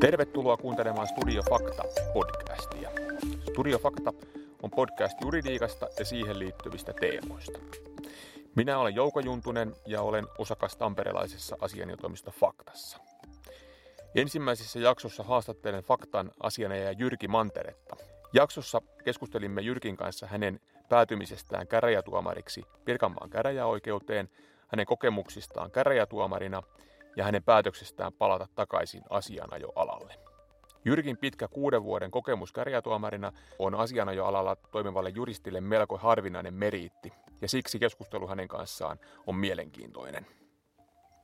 Tervetuloa kuuntelemaan Studio Fakta podcastia. Studio Fakta on podcast juridiikasta ja siihen liittyvistä teemoista. Minä olen Jouko Juntunen ja olen osakas tamperelaisessa asianajotoimisto Faktassa. Ensimmäisessä jaksossa haastattelen Faktan asianajaja Jyrki Manteretta. Jaksossa keskustelimme Jyrkin kanssa hänen päätymisestään käräjätuomariksi Pirkanmaan käräjäoikeuteen, hänen kokemuksistaan käräjätuomarina ja hänen päätöksestään palata takaisin asianajoalalle. Jyrkin pitkä kuuden vuoden kokemus käräjätuomarina on asianajoalalla toimivalle juristille melko harvinainen meriitti, ja siksi keskustelu hänen kanssaan on mielenkiintoinen.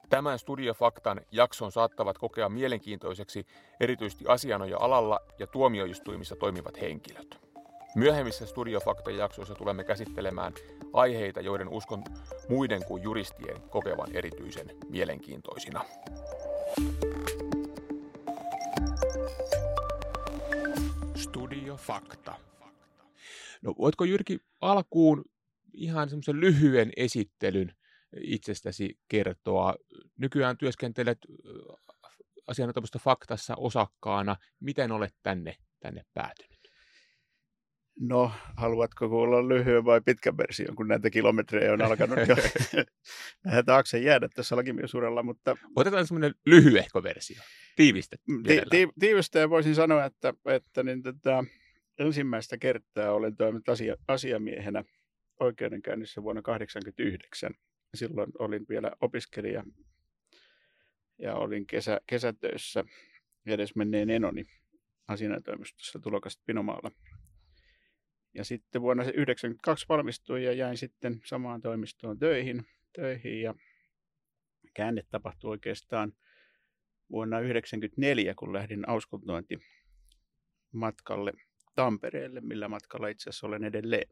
Tämän Studiofaktan jakson saattavat kokea mielenkiintoiseksi erityisesti asianajoalalla ja tuomioistuimissa toimivat henkilöt. Myöhemmissä Studiofaktan jaksoissa tulemme käsittelemään aiheita, joiden uskon muiden kuin juristien kokevan erityisen mielenkiintoisina. Studio Fakta. No, voitko Jyrki alkuun ihan semmoisen lyhyen esittelyn itsestäsi kertoa? Nykyään työskentelet asianatomista faktassa osakkaana. Miten olet tänne, tänne päätynyt? No, haluatko kuulla lyhyen vai pitkän version, kun näitä kilometrejä on alkanut jo nähdä taakse jäädä tässä lakimiesuralla, mutta... Otetaan semmoinen lyhyehko versio, tiivistä. Mm, ti- ti- tiivistä voisin sanoa, että, että niin tätä, ensimmäistä kertaa olen toiminut asia, asiamiehenä oikeudenkäynnissä vuonna 1989. Silloin olin vielä opiskelija ja olin kesä, kesätöissä edesmenneen enoni asianajotoimistossa tulokasta Pinomaalla ja sitten vuonna 1992 valmistuin ja jäin sitten samaan toimistoon töihin, töihin ja käänne tapahtui oikeastaan vuonna 1994, kun lähdin auskultointi matkalle Tampereelle, millä matkalla itse asiassa olen edelleen.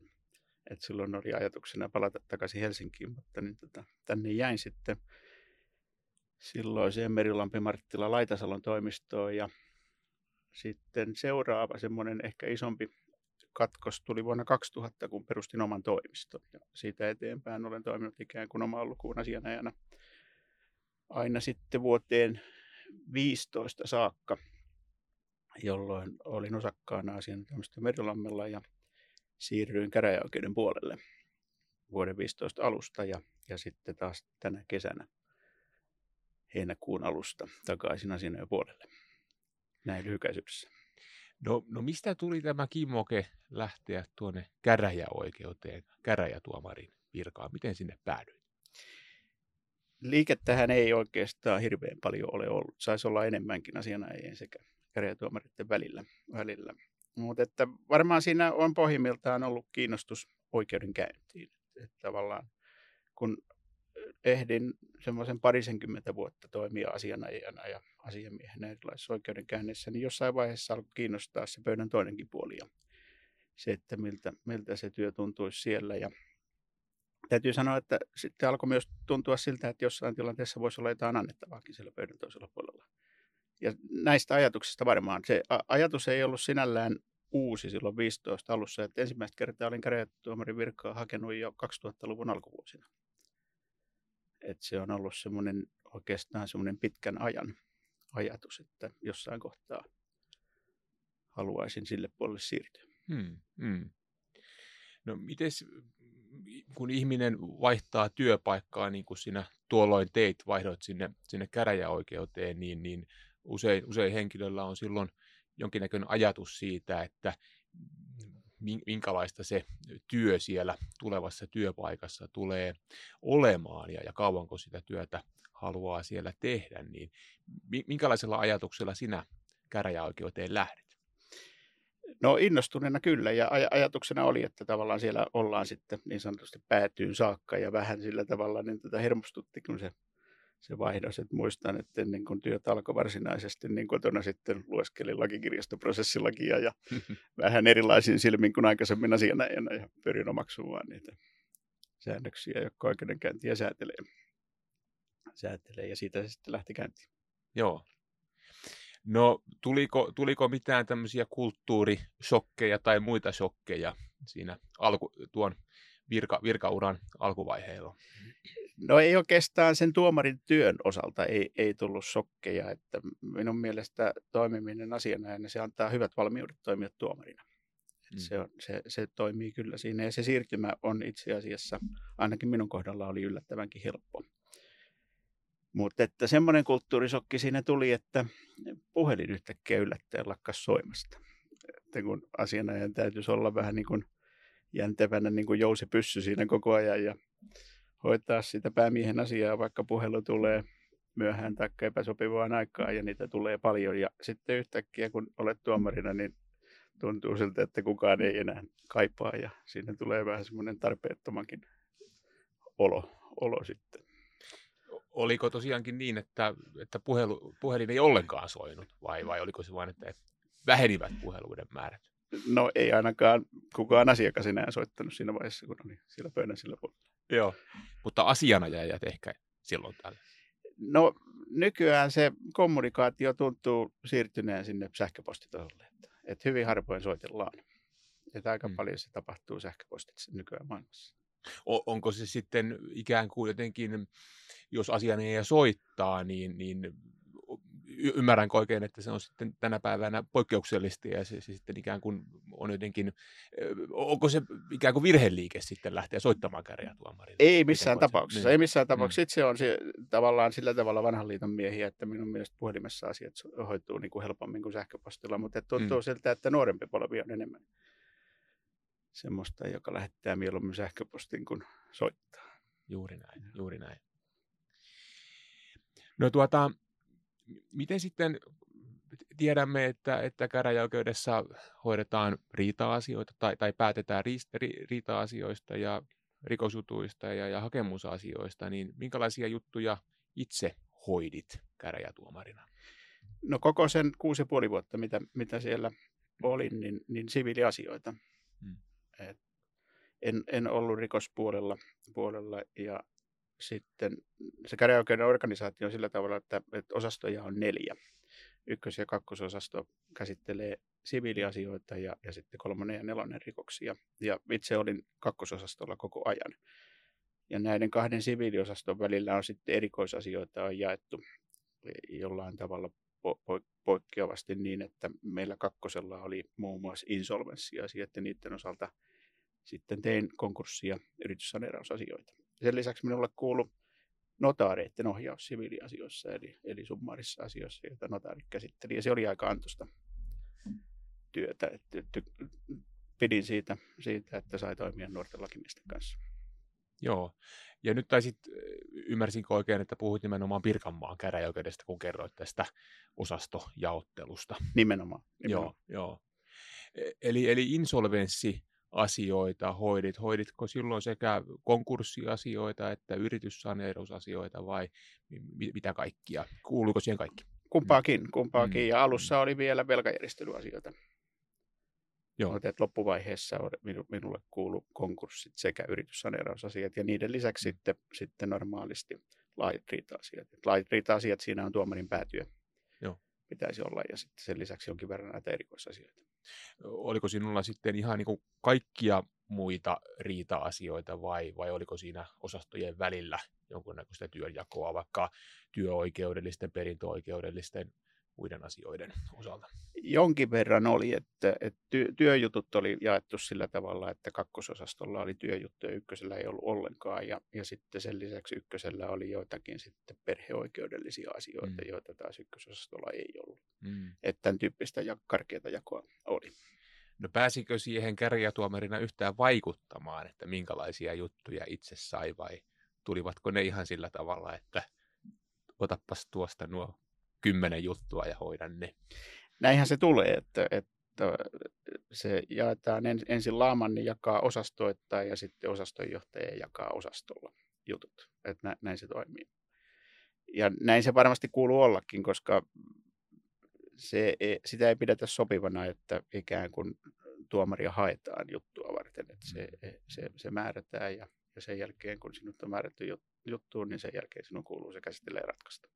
Et silloin oli ajatuksena palata takaisin Helsinkiin, mutta niin tota, tänne jäin sitten silloiseen Merilampi Marttila Laitasalon toimistoon ja sitten seuraava semmoinen ehkä isompi katkos tuli vuonna 2000, kun perustin oman toimiston. Ja siitä eteenpäin olen toiminut ikään kuin oman lukuun asianajana aina sitten vuoteen 15 saakka, jolloin olin osakkaana asianajatoimisto Merilammella ja siirryin käräjäoikeuden puolelle vuoden 15 alusta ja, ja sitten taas tänä kesänä heinäkuun alusta takaisin asianajan puolelle. Näin lyhykäisyydessä. No, no mistä tuli tämä kimmoke lähteä tuonne käräjäoikeuteen, käräjätuomarin virkaan? Miten sinne päädyit? Liikettähän ei oikeastaan hirveän paljon ole ollut. Saisi olla enemmänkin asianajien sekä käräjätuomaritten välillä. välillä. Mutta että varmaan siinä on pohjimmiltaan ollut kiinnostus oikeudenkäyntiin. Että tavallaan kun ehdin semmoisen parisenkymmentä vuotta toimia asianajajana ja asiamiehenä erilaisissa oikeudenkäynnissä, niin jossain vaiheessa alkoi kiinnostaa se pöydän toinenkin puoli ja se, että miltä, miltä se työ tuntuisi siellä. Ja täytyy sanoa, että sitten alkoi myös tuntua siltä, että jossain tilanteessa voisi olla jotain annettavaakin siellä pöydän toisella puolella. Ja näistä ajatuksista varmaan. Se ajatus ei ollut sinällään uusi silloin 15 alussa. Että ensimmäistä kertaa olin käräjätuomarin virkaa hakenut jo 2000-luvun alkuvuosina. Et se on ollut semmoinen oikeastaan semmoinen pitkän ajan ajatus, että jossain kohtaa haluaisin sille puolelle siirtyä. Hmm, hmm. No mites, kun ihminen vaihtaa työpaikkaa, niin kuin sinä tuolloin teit, vaihdoit sinne, sinne käräjäoikeuteen, niin, niin usein, usein henkilöllä on silloin jonkinnäköinen ajatus siitä, että minkälaista se työ siellä tulevassa työpaikassa tulee olemaan ja, ja kauanko sitä työtä haluaa siellä tehdä, niin minkälaisella ajatuksella sinä käräjäoikeuteen lähdet? No innostuneena kyllä ja aj- ajatuksena oli, että tavallaan siellä ollaan sitten niin sanotusti päätyyn saakka ja vähän sillä tavalla niin tätä hermostutti, kun se se vaihdos. Että muistan, että ennen kuin työt alkoi varsinaisesti, niin kotona sitten lueskelin lakikirjastoprosessilakia ja vähän erilaisin silmin kuin aikaisemmin asianajana ja pyrin omaksumaan niitä säännöksiä, jotka oikeudenkäyntiä säätelee. säätelee. Ja siitä se sitten lähti käyntiin. Joo. No tuliko, tuliko mitään tämmöisiä kulttuurisokkeja tai muita shokkeja siinä alku, tuon virka, virkauran alkuvaiheilla? No ei oikeastaan sen tuomarin työn osalta ei, ei tullut sokkeja, että minun mielestä toimiminen asianajana, se antaa hyvät valmiudet toimia tuomarina. Mm. Se, on, se, se toimii kyllä siinä ja se siirtymä on itse asiassa, ainakin minun kohdalla oli yllättävänkin helppo. Mutta että semmoinen kulttuurisokki siinä tuli, että puhelin yhtäkkiä yllättäen lakkas soimasta. Että kun asianajan täytyisi olla vähän niin kuin jäntevänä niin kuin jousi pyssy siinä koko ajan ja hoitaa sitä päämiehen asiaa, vaikka puhelu tulee myöhään tai epäsopivaan aikaan ja niitä tulee paljon. Ja sitten yhtäkkiä kun olet tuomarina, niin tuntuu siltä, että kukaan ei enää kaipaa ja siinä tulee vähän semmoinen tarpeettomankin olo, olo sitten. Oliko tosiaankin niin, että, että puhelu, puhelin ei ollenkaan soinut vai, vai oliko se vain, että vähenivät puheluiden määrät? No ei ainakaan kukaan asiakas enää soittanut siinä vaiheessa, kun oli siellä pöydän sillä puolella. Joo, mutta asianajajat ehkä silloin täällä. No nykyään se kommunikaatio tuntuu siirtyneen sinne sähköpostitasolle. Että, että hyvin harvoin soitellaan. Että aika hmm. paljon se tapahtuu sähköpostitse nykyään maailmassa. O- onko se sitten ikään kuin jotenkin, jos asianajaja soittaa, niin, niin ymmärränkö oikein, että se on sitten tänä päivänä poikkeuksellista ja se, se sitten ikään kuin on jotenkin, onko se ikään kuin virheliike sitten lähteä soittamaan käräjätuomarille? Ei missään tapauksessa, niin. ei missään tapauksessa. Mm. Itse on se, tavallaan sillä tavalla vanhan liiton miehiä, että minun mielestä puhelimessa asiat hoituu niin kuin helpommin kuin sähköpostilla, mutta tuntuu mm. siltä, että nuorempi polvi on enemmän semmoista, joka lähettää mieluummin sähköpostin kuin soittaa. Juuri näin, juuri näin. No tuota, miten sitten tiedämme, että, että käräjäoikeudessa hoidetaan riita-asioita tai, tai päätetään ri, ri, riita-asioista ja rikosjutuista ja, ja hakemusasioista, niin minkälaisia juttuja itse hoidit käräjätuomarina? No koko sen kuusi ja puoli vuotta, mitä, mitä siellä olin, niin, niin siviiliasioita. Hmm. Et en, en ollut rikospuolella puolella ja sitten se käräjäoikeuden organisaatio on sillä tavalla, että, että osastoja on neljä. Ykkös- ja kakkososasto käsittelee siviiliasioita ja, ja sitten kolmonen ja nelonen rikoksia. Ja itse olin kakkososastolla koko ajan. Ja näiden kahden siviiliosaston välillä on sitten erikoisasioita on jaettu jollain tavalla po- poikkeavasti niin, että meillä kakkosella oli muun muassa insolvenssiasiat ja niiden osalta sitten tein konkurssia yrityssaneerausasioita. Sen lisäksi minulle kuuluu notaareiden ohjaus siviiliasioissa, eli, eli summaarissa asioissa, joita notaarit käsitteli. Ja se oli aika antosta työtä. Että, että pidin siitä, siitä, että sai toimia nuorten lakimiesten kanssa. Joo, ja nyt taisit, ymmärsinkö oikein, että puhuit nimenomaan Pirkanmaan käräjäoikeudesta, kun kerroit tästä osastojaottelusta. Nimenomaan. nimenomaan. Joo, joo. E, eli, eli insolvenssi asioita hoidit? Hoiditko silloin sekä konkurssiasioita että yrityssaneerausasioita vai mitä kaikkia? Kuuluiko siihen kaikki? Kumpaakin, kumpaakin. Mm. Ja alussa oli vielä velkajärjestelyasioita. Joo. Mutta loppuvaiheessa minulle kuulu konkurssit sekä yrityssaneerausasiat ja niiden lisäksi mm. sitten, sitten normaalisti laajat riita-asiat. Laajat riita-asiat siinä on tuomarin päätyö. Joo. Pitäisi olla ja sitten sen lisäksi jonkin verran näitä erikoisasioita oliko sinulla sitten ihan niin kuin kaikkia muita riita-asioita vai, vai oliko siinä osastojen välillä jonkunnäköistä työnjakoa vaikka työoikeudellisten, perintöoikeudellisten muiden asioiden osalta? Jonkin verran oli, että, että työjutut oli jaettu sillä tavalla, että kakkososastolla oli työjuttuja, ykkösellä ei ollut ollenkaan ja, ja sitten sen lisäksi ykkösellä oli joitakin sitten perheoikeudellisia asioita, mm. joita taas ykkösosastolla ei ollut. Mm. Että tämän tyyppistä ja karkeata jakoa oli. No pääsikö siihen käräjätuomarina yhtään vaikuttamaan, että minkälaisia juttuja itse sai vai tulivatko ne ihan sillä tavalla, että otapas tuosta nuo kymmenen juttua ja hoidan ne. Näinhän se tulee, että, että se jaetaan ensin laaman, niin jakaa osastoittain ja sitten osastonjohtaja jakaa osastolla jutut. Että näin se toimii. Ja näin se varmasti kuuluu ollakin, koska se, sitä ei pidetä sopivana, että ikään kuin tuomaria haetaan juttua varten. Että se, mm. se, se määrätään ja, ja sen jälkeen, kun sinut on määrätty juttuun, niin sen jälkeen sinun kuuluu se käsitellä ja ratkaista.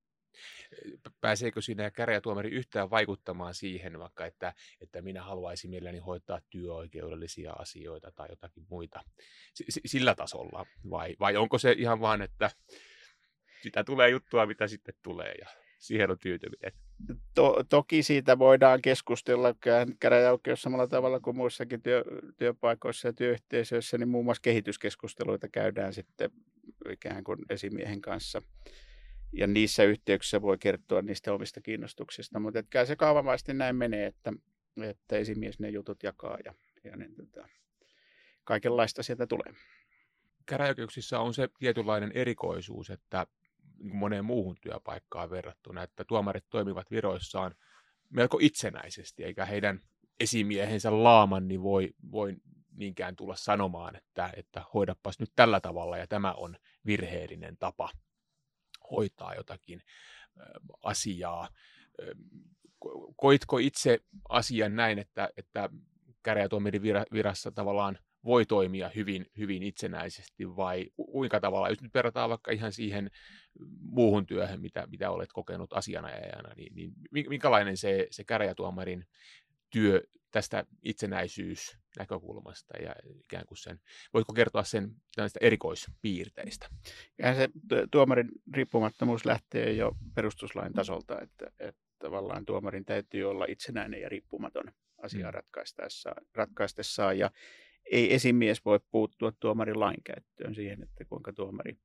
Pääseekö siinä käräjätuomari yhtään vaikuttamaan siihen, vaikka että, että minä haluaisin mielelläni hoitaa työoikeudellisia asioita tai jotakin muita S- sillä tasolla? Vai, vai onko se ihan vaan, että sitä tulee juttua, mitä sitten tulee ja siihen on tyytyminen? To, toki siitä voidaan keskustella käräjäoikeus samalla tavalla kuin muissakin työ, työpaikoissa ja työyhteisöissä, niin muun muassa kehityskeskusteluita käydään sitten ikään kuin esimiehen kanssa. Ja niissä yhteyksissä voi kertoa niistä omista kiinnostuksista, mutta että se kaavamaisesti näin menee, että, että esimies ne jutut jakaa ja, ja niin, tota, kaikenlaista sieltä tulee. Käräjäoikeuksissa on se tietynlainen erikoisuus, että niin moneen muuhun työpaikkaan verrattuna, että tuomarit toimivat viroissaan melko itsenäisesti, eikä heidän esimiehensä laaman niin voi, voi niinkään tulla sanomaan, että, että hoidapas nyt tällä tavalla ja tämä on virheellinen tapa hoitaa jotakin asiaa. Koitko itse asian näin, että, että käräjätuomarin virassa tavallaan voi toimia hyvin, hyvin itsenäisesti vai kuinka tavalla, jos nyt verrataan vaikka ihan siihen muuhun työhön, mitä, mitä olet kokenut asianajajana, niin, niin minkälainen se, se käräjätuomarin työ tästä itsenäisyysnäkökulmasta ja ikään kuin sen, voitko kertoa sen näistä erikoispiirteistä? Ja se tuomarin riippumattomuus lähtee jo perustuslain tasolta, että, että tavallaan tuomarin täytyy olla itsenäinen ja riippumaton asiaa mm. ratkaistessaan, ratkaistessaan ja ei esimies voi puuttua tuomarin lainkäyttöön siihen, että kuinka tuomari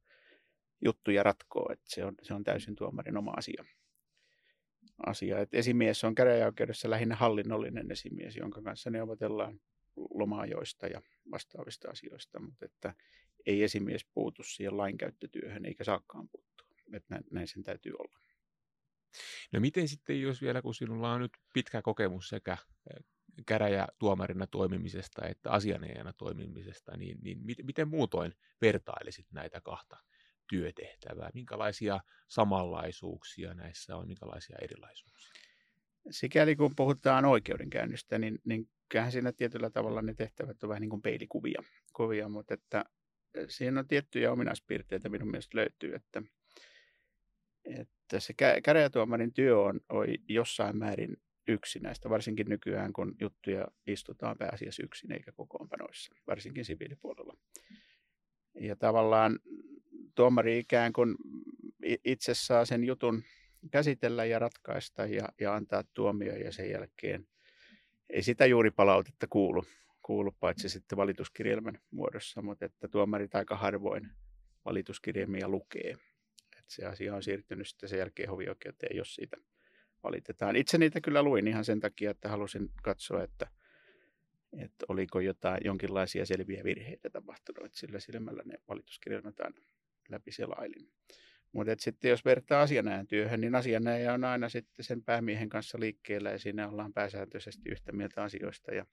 juttuja ratkoo, että se on, se on täysin tuomarin oma asia. Asia. Että esimies on käräjäoikeudessa lähinnä hallinnollinen esimies, jonka kanssa neuvotellaan lomaajoista ja vastaavista asioista, mutta että ei esimies puutu siihen lainkäyttötyöhön eikä saakaan puuttua. Että näin, sen täytyy olla. No miten sitten, jos vielä kun sinulla on nyt pitkä kokemus sekä käräjätuomarina toimimisesta että asianajana toimimisesta, niin, niin miten muutoin vertailisit näitä kahta työtehtävää? Minkälaisia samanlaisuuksia näissä on, minkälaisia erilaisuuksia? Sikäli kun puhutaan oikeudenkäynnistä, niin, niin kyllähän siinä tietyllä tavalla ne tehtävät on vähän niin kuin peilikuvia, kuvia, mutta että siinä on tiettyjä ominaispiirteitä minun mielestä löytyy, että, että se käräjätuomarin työ on, on jossain määrin yksinäistä, varsinkin nykyään, kun juttuja istutaan pääasiassa yksin eikä kokoonpanoissa, varsinkin siviilipuolella. Ja tavallaan tuomari ikään kuin itse saa sen jutun käsitellä ja ratkaista ja, ja antaa tuomio ja sen jälkeen ei sitä juuri palautetta kuulu, kuulu paitsi sitten valituskirjelmän muodossa, mutta että tuomarit aika harvoin valituskirjelmiä lukee. Et se asia on siirtynyt sitten sen jälkeen hovioikeuteen, jos siitä valitetaan. Itse niitä kyllä luin ihan sen takia, että halusin katsoa, että, että oliko jotain jonkinlaisia selviä virheitä tapahtunut. Että sillä silmällä ne valituskirjelmät aina läpi selailin. Mutta sitten jos vertaa asianajan työhön, niin asianaja on aina sitten sen päämiehen kanssa liikkeellä ja siinä ollaan pääsääntöisesti yhtä mieltä asioista ja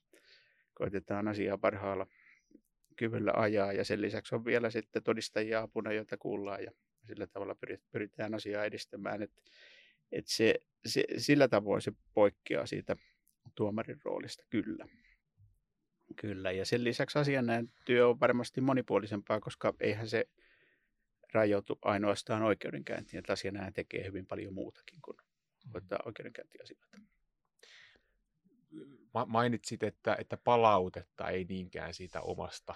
koitetaan asiaa parhaalla kyvyllä ajaa. Ja sen lisäksi on vielä sitten todistajia apuna, joita kuullaan ja sillä tavalla pyritään asiaa edistämään. Että et se, se, sillä tavoin se poikkeaa siitä tuomarin roolista kyllä. Kyllä, ja sen lisäksi asianajan työ on varmasti monipuolisempaa, koska eihän se rajoitu ainoastaan oikeudenkäyntiin, että asianajan tekee hyvin paljon muutakin kuin mm. hoitaa oikeudenkäyntiasioita. Mainitsit, että, että palautetta ei niinkään siitä omasta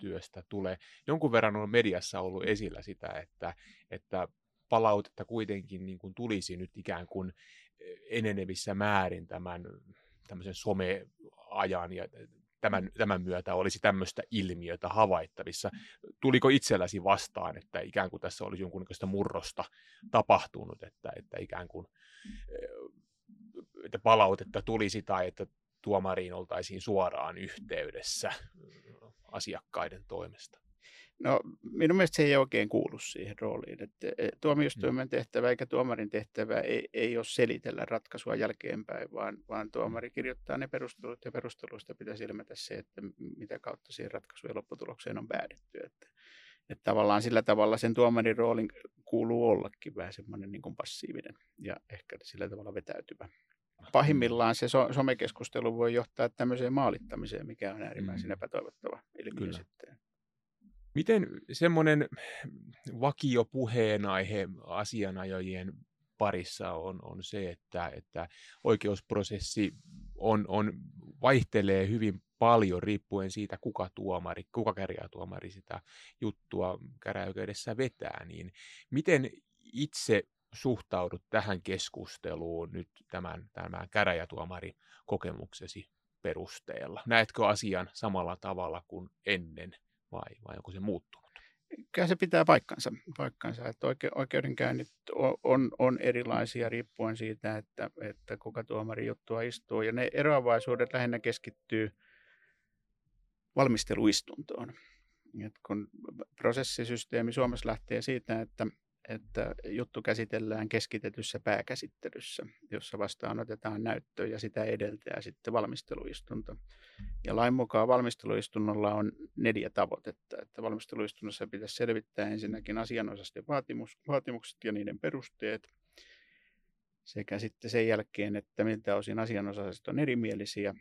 työstä tule. Jonkun verran on mediassa ollut esillä sitä, että, että palautetta kuitenkin niin kuin tulisi nyt ikään kuin enenevissä määrin tämän tämmöisen someajan ja tämän, tämän myötä olisi tämmöistä ilmiötä havaittavissa. Tuliko itselläsi vastaan, että ikään kuin tässä olisi jonkunnäköistä murrosta tapahtunut, että, että ikään kuin eh, että palautetta tulisi tai että tuomariin oltaisiin suoraan yhteydessä asiakkaiden toimesta? No minun mielestä se ei oikein kuulu siihen rooliin. Että e, tuomioistuimen mm. tehtävä eikä tuomarin tehtävä ei, ei ole selitellä ratkaisua jälkeenpäin, vaan, vaan tuomari kirjoittaa ne perustelut ja perusteluista pitäisi ilmetä se, että mitä kautta siihen ratkaisujen lopputulokseen on päädytty. Että, että tavallaan sillä tavalla sen tuomarin roolin kuuluu ollakin vähän semmoinen niin kuin passiivinen ja ehkä sillä tavalla vetäytyvä. Pahimmillaan se so- somekeskustelu voi johtaa tämmöiseen maalittamiseen, mikä on äärimmäisen mm. epätoivottava ilmiö Kyllä. sitten. Miten semmoinen vakio puheenaihe asianajajien parissa on, on se, että, että oikeusprosessi on, on, vaihtelee hyvin paljon riippuen siitä, kuka tuomari, kuka käräjätuomari sitä juttua käräjäoikeudessa vetää, niin miten itse suhtaudut tähän keskusteluun nyt tämän, tämän käräjätuomari kokemuksesi perusteella? Näetkö asian samalla tavalla kuin ennen vai, vai onko se muuttunut? Kyllä se pitää paikkansa, paikkansa että oike, oikeudenkäynnit on, on, on erilaisia riippuen siitä, että, että kuka tuomari juttua istuu. Ja ne eroavaisuudet lähinnä keskittyy valmisteluistuntoon. Et kun prosessisysteemi Suomessa lähtee siitä, että että juttu käsitellään keskitetyssä pääkäsittelyssä, jossa vastaanotetaan näyttöä ja sitä edeltää sitten valmisteluistunto. Ja lain mukaan valmisteluistunnolla on neljä tavoitetta. Että valmisteluistunnossa pitäisi selvittää ensinnäkin asianosaisten vaatimus, vaatimukset ja niiden perusteet, sekä sitten sen jälkeen, että miltä osin asianosaiset on erimielisiä,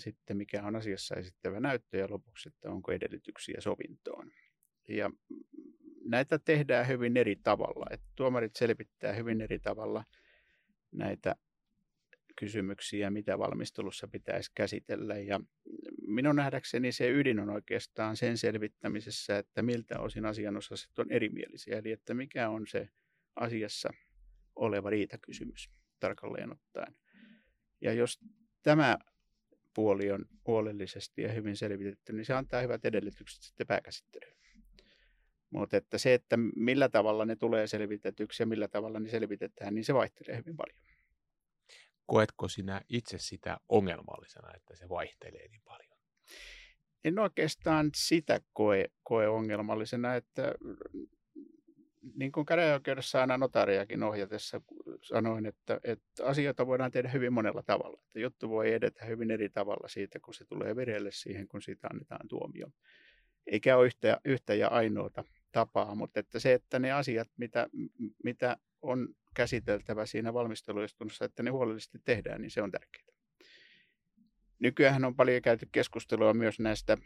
sitten mikä on asiassa esittävä näyttö ja lopuksi, että onko edellytyksiä sovintoon. Ja näitä tehdään hyvin eri tavalla. Että tuomarit selvittää hyvin eri tavalla näitä kysymyksiä, mitä valmistelussa pitäisi käsitellä. Ja minun nähdäkseni se ydin on oikeastaan sen selvittämisessä, että miltä osin asianosaiset on erimielisiä. Eli että mikä on se asiassa oleva riitakysymys tarkalleen ottaen. Ja jos tämä puoli on huolellisesti ja hyvin selvitetty, niin se antaa hyvät edellytykset sitten pääkäsittelyyn. Mutta että se, että millä tavalla ne tulee selvitetyksi ja millä tavalla ne selvitetään, niin se vaihtelee hyvin paljon. Koetko sinä itse sitä ongelmallisena, että se vaihtelee niin paljon? En oikeastaan sitä koe, koe ongelmallisena, että niin kuin käräjäoikeudessa aina notariakin ohjatessa sanoin, että, että asioita voidaan tehdä hyvin monella tavalla. Että juttu voi edetä hyvin eri tavalla siitä, kun se tulee vireille siihen, kun siitä annetaan tuomio. Eikä ole yhtä, yhtä ja ainoata tapaa, mutta että se, että ne asiat, mitä, mitä on käsiteltävä siinä valmisteluistunnossa, että ne huolellisesti tehdään, niin se on tärkeää. Nykyään on paljon käyty keskustelua myös näistä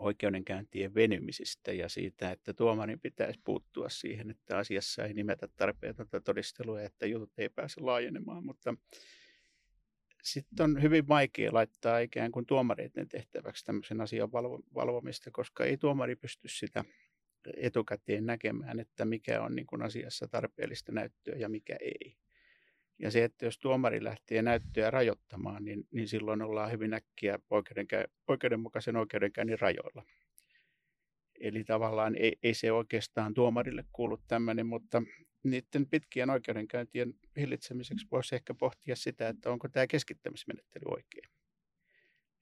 oikeudenkäyntien venymisistä ja siitä, että tuomarin pitäisi puuttua siihen, että asiassa ei nimetä tarpeetonta todistelua, että jutut ei pääse laajenemaan, mutta sitten on hyvin vaikea laittaa ikään kuin tuomareiden tehtäväksi tämmöisen asian valvomista, koska ei tuomari pysty sitä etukäteen näkemään, että mikä on niin kuin asiassa tarpeellista näyttöä ja mikä ei. Ja se, että jos tuomari lähtee näyttöä rajoittamaan, niin, niin silloin ollaan hyvin äkkiä oikeudenkä- oikeudenmukaisen oikeudenkäynnin rajoilla. Eli tavallaan ei, ei se oikeastaan tuomarille kuulu tämmöinen, mutta niiden pitkien oikeudenkäyntien hillitsemiseksi voisi ehkä pohtia sitä, että onko tämä keskittämismenettely oikein.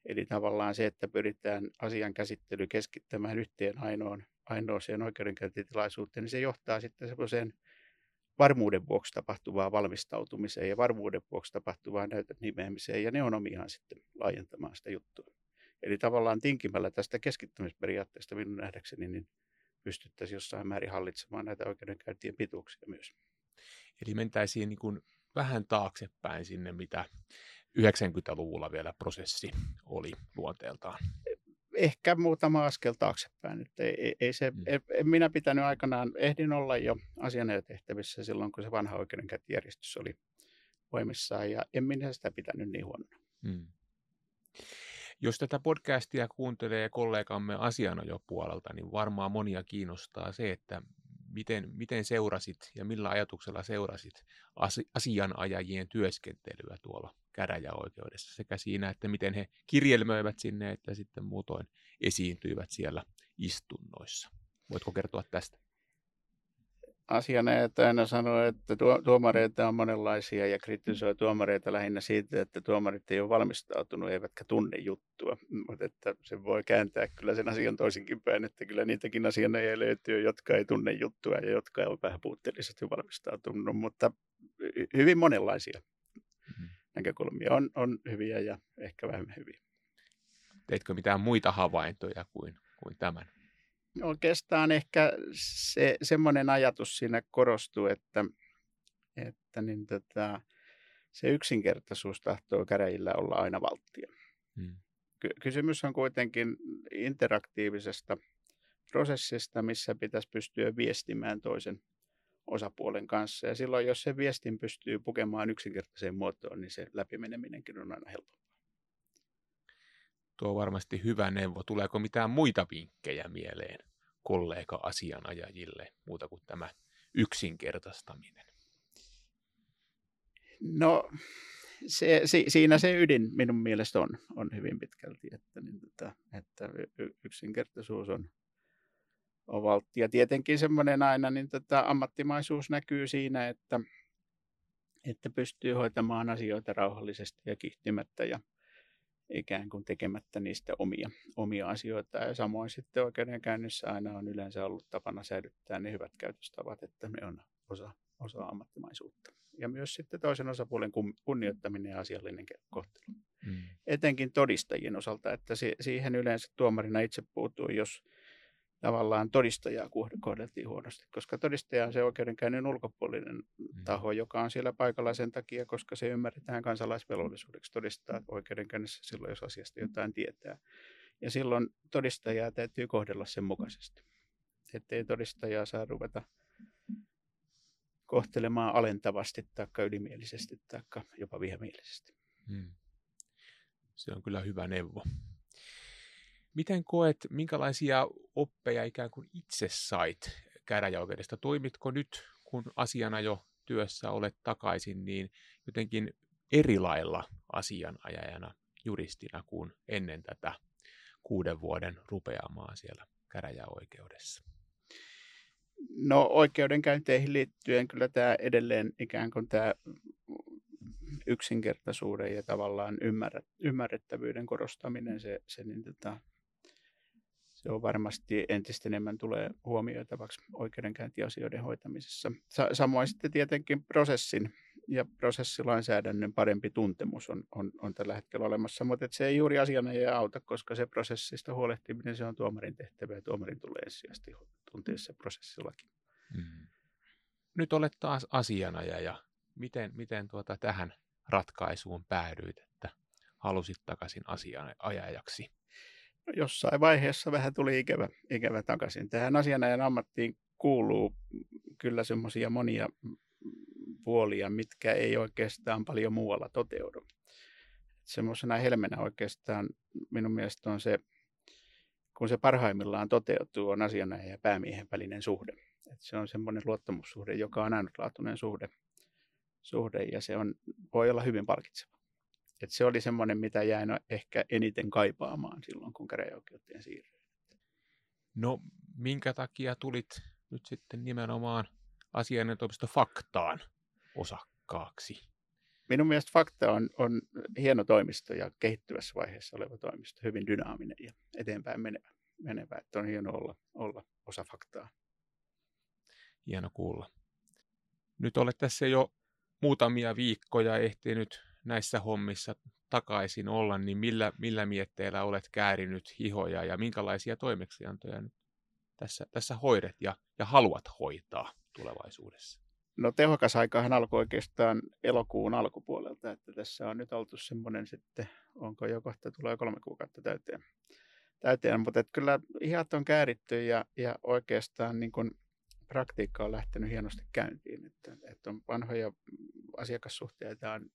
Eli tavallaan se, että pyritään asian käsittely keskittämään yhteen ainoan ainoaseen oikeudenkäyntitilaisuuteen, niin se johtaa sitten semmoiseen varmuuden vuoksi tapahtuvaan valmistautumiseen ja varmuuden vuoksi tapahtuvaan näytön nimeämiseen, ja ne on omiaan sitten laajentamaan sitä juttua. Eli tavallaan tinkimällä tästä keskittämisperiaatteesta minun nähdäkseni, niin pystyttäisiin jossain määrin hallitsemaan näitä oikeudenkäyntien pituuksia myös. Eli mentäisiin niin kuin vähän taaksepäin sinne, mitä 90-luvulla vielä prosessi oli luonteeltaan ehkä muutama askel taaksepäin. Että ei, ei se, mm. en, minä pitänyt aikanaan, ehdin olla jo asianajotehtävissä silloin, kun se vanha oikeudenkäyntijärjestys oli voimissaan, ja en minä sitä pitänyt niin huonona. Mm. Jos tätä podcastia kuuntelee kollegamme asianajopuolelta, niin varmaan monia kiinnostaa se, että miten, miten seurasit ja millä ajatuksella seurasit asianajajien työskentelyä tuolla käräjäoikeudessa sekä siinä, että miten he kirjelmöivät sinne, että sitten muutoin esiintyivät siellä istunnoissa. Voitko kertoa tästä? Asianajat aina sanoo, että tuomareita on monenlaisia ja kritisoi tuomareita lähinnä siitä, että tuomarit ei ole valmistautunut eivätkä tunne juttua. Mutta että se voi kääntää kyllä sen asian toisinkin päin, että kyllä niitäkin asianajia löytyy, jotka ei tunne juttua ja jotka ovat vähän puutteellisesti valmistautunut, mutta hyvin monenlaisia mm-hmm. näkökulmia on, on hyviä ja ehkä vähemmän hyviä. Teitkö mitään muita havaintoja kuin, kuin tämän? Oikeastaan ehkä se, semmoinen ajatus siinä korostuu, että, että niin tota, se yksinkertaisuus tahtoo käräjillä olla aina valttia. Hmm. Ky- kysymys on kuitenkin interaktiivisesta prosessista, missä pitäisi pystyä viestimään toisen osapuolen kanssa. Ja silloin, jos se viestin pystyy pukemaan yksinkertaiseen muotoon, niin se läpimeneminenkin on aina helpompaa. Tuo on varmasti hyvä neuvo. Tuleeko mitään muita vinkkejä mieleen kollega-asianajajille muuta kuin tämä yksinkertaistaminen? No se, si, siinä se ydin minun mielestä on, on hyvin pitkälti, että, niin, tota, että yksinkertaisuus on, on valtti. Ja tietenkin semmoinen aina niin tota, ammattimaisuus näkyy siinä, että, että pystyy hoitamaan asioita rauhallisesti ja kiihtymättä ja ikään kuin tekemättä niistä omia, omia asioita. Ja samoin sitten oikeudenkäynnissä aina on yleensä ollut tapana säilyttää ne hyvät käytöstavat, että ne on osa, osa ammattimaisuutta. Ja myös sitten toisen osapuolen kunnioittaminen ja asiallinen kohtelu. Mm. Etenkin todistajien osalta, että siihen yleensä tuomarina itse puuttuu, jos tavallaan todistajaa kohdeltiin huonosti, koska todistaja on se oikeudenkäynnin ulkopuolinen mm. taho, joka on siellä paikalla sen takia, koska se ymmärretään kansalaisvelvollisuudeksi todistaa oikeudenkäynnissä silloin, jos asiasta jotain tietää. Ja silloin todistajaa täytyy kohdella sen mukaisesti, ettei todistajaa saa ruveta kohtelemaan alentavasti tai ylimielisesti tai jopa vihamielisesti. Hmm. Se on kyllä hyvä neuvo. Miten koet, minkälaisia oppeja ikään kuin itse sait käräjäoikeudesta? Toimitko nyt, kun asiana jo työssä olet takaisin, niin jotenkin eri lailla asianajajana, juristina kuin ennen tätä kuuden vuoden rupeamaa siellä käräjäoikeudessa? No oikeudenkäynteihin liittyen kyllä tämä edelleen ikään kuin tämä yksinkertaisuuden ja tavallaan ymmärrettävyyden korostaminen, se, se niin tota, se on varmasti entistä enemmän tulee huomioitavaksi oikeudenkäyntiasioiden hoitamisessa. Sa- samoin sitten tietenkin prosessin ja prosessilainsäädännön parempi tuntemus on, on, on tällä hetkellä olemassa, mutta se ei juuri asiana ei auta, koska se prosessista huolehtiminen se on tuomarin tehtävä ja tuomarin tulee ensisijaisesti tuntea se prosessilaki. Mm. Nyt olet taas asianajaja. ja miten, miten tuota tähän ratkaisuun päädyit, että halusit takaisin asianajajaksi? Jossain vaiheessa vähän tuli ikävä, ikävä takaisin. Tähän asianajan ammattiin kuuluu kyllä semmoisia monia puolia, mitkä ei oikeastaan paljon muualla toteudu. Semmoisena helmenä oikeastaan minun mielestä on se, kun se parhaimmillaan toteutuu, on asianajan ja päämiehen välinen suhde. Et se on semmoinen luottamussuhde, joka on ainutlaatuinen suhde, suhde ja se on, voi olla hyvin palkitseva. Et se oli semmoinen, mitä jäin ehkä eniten kaipaamaan silloin, kun käräjäoikeuteen siirryin. No, minkä takia tulit nyt sitten nimenomaan asianajotoimisto Faktaan osakkaaksi? Minun mielestä Fakta on, on hieno toimisto ja kehittyvässä vaiheessa oleva toimisto, hyvin dynaaminen ja eteenpäin menevä. menevä että on hieno olla, olla osa Faktaa. Hieno kuulla. Nyt olet tässä jo muutamia viikkoja ehtinyt näissä hommissa takaisin olla, niin millä, millä mietteellä olet käärinyt hihoja ja minkälaisia toimeksiantoja nyt tässä, tässä hoidet ja, ja haluat hoitaa tulevaisuudessa? No tehokas aikahan alkoi oikeastaan elokuun alkupuolelta, että tässä on nyt oltu semmoinen sitten, onko jo kohta tulee kolme kuukautta täyteen. täyteen mutta että kyllä hihat on kääritty ja, ja oikeastaan niin kuin praktiikka on lähtenyt hienosti käyntiin. Että, että on vanhoja asiakassuhteita on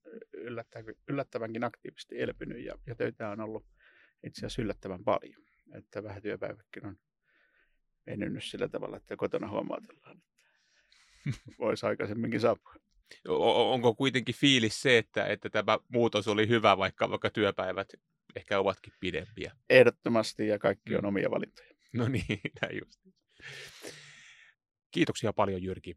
yllättävänkin aktiivisesti elpynyt ja, ja töitä on ollut itse asiassa yllättävän paljon. Että vähän työpäiväkin on venynyt sillä tavalla, että kotona huomautellaan, että voisi aikaisemminkin saapua. Onko kuitenkin fiilis se, että, että tämä muutos oli hyvä, vaikka, vaikka työpäivät ehkä ovatkin pidempiä? Ehdottomasti ja kaikki on mm. omia valintoja. No niin, näin just. Kiitoksia paljon Jyrki.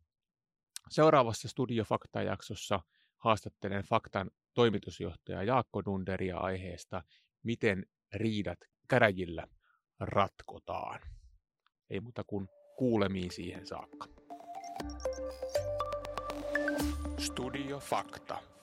Seuraavassa Studio Fakta-jaksossa haastattelen Faktan toimitusjohtaja Jaakko Dunderia aiheesta, miten riidat käräjillä ratkotaan. Ei muuta kuin kuulemiin siihen saakka. Studio Fakta.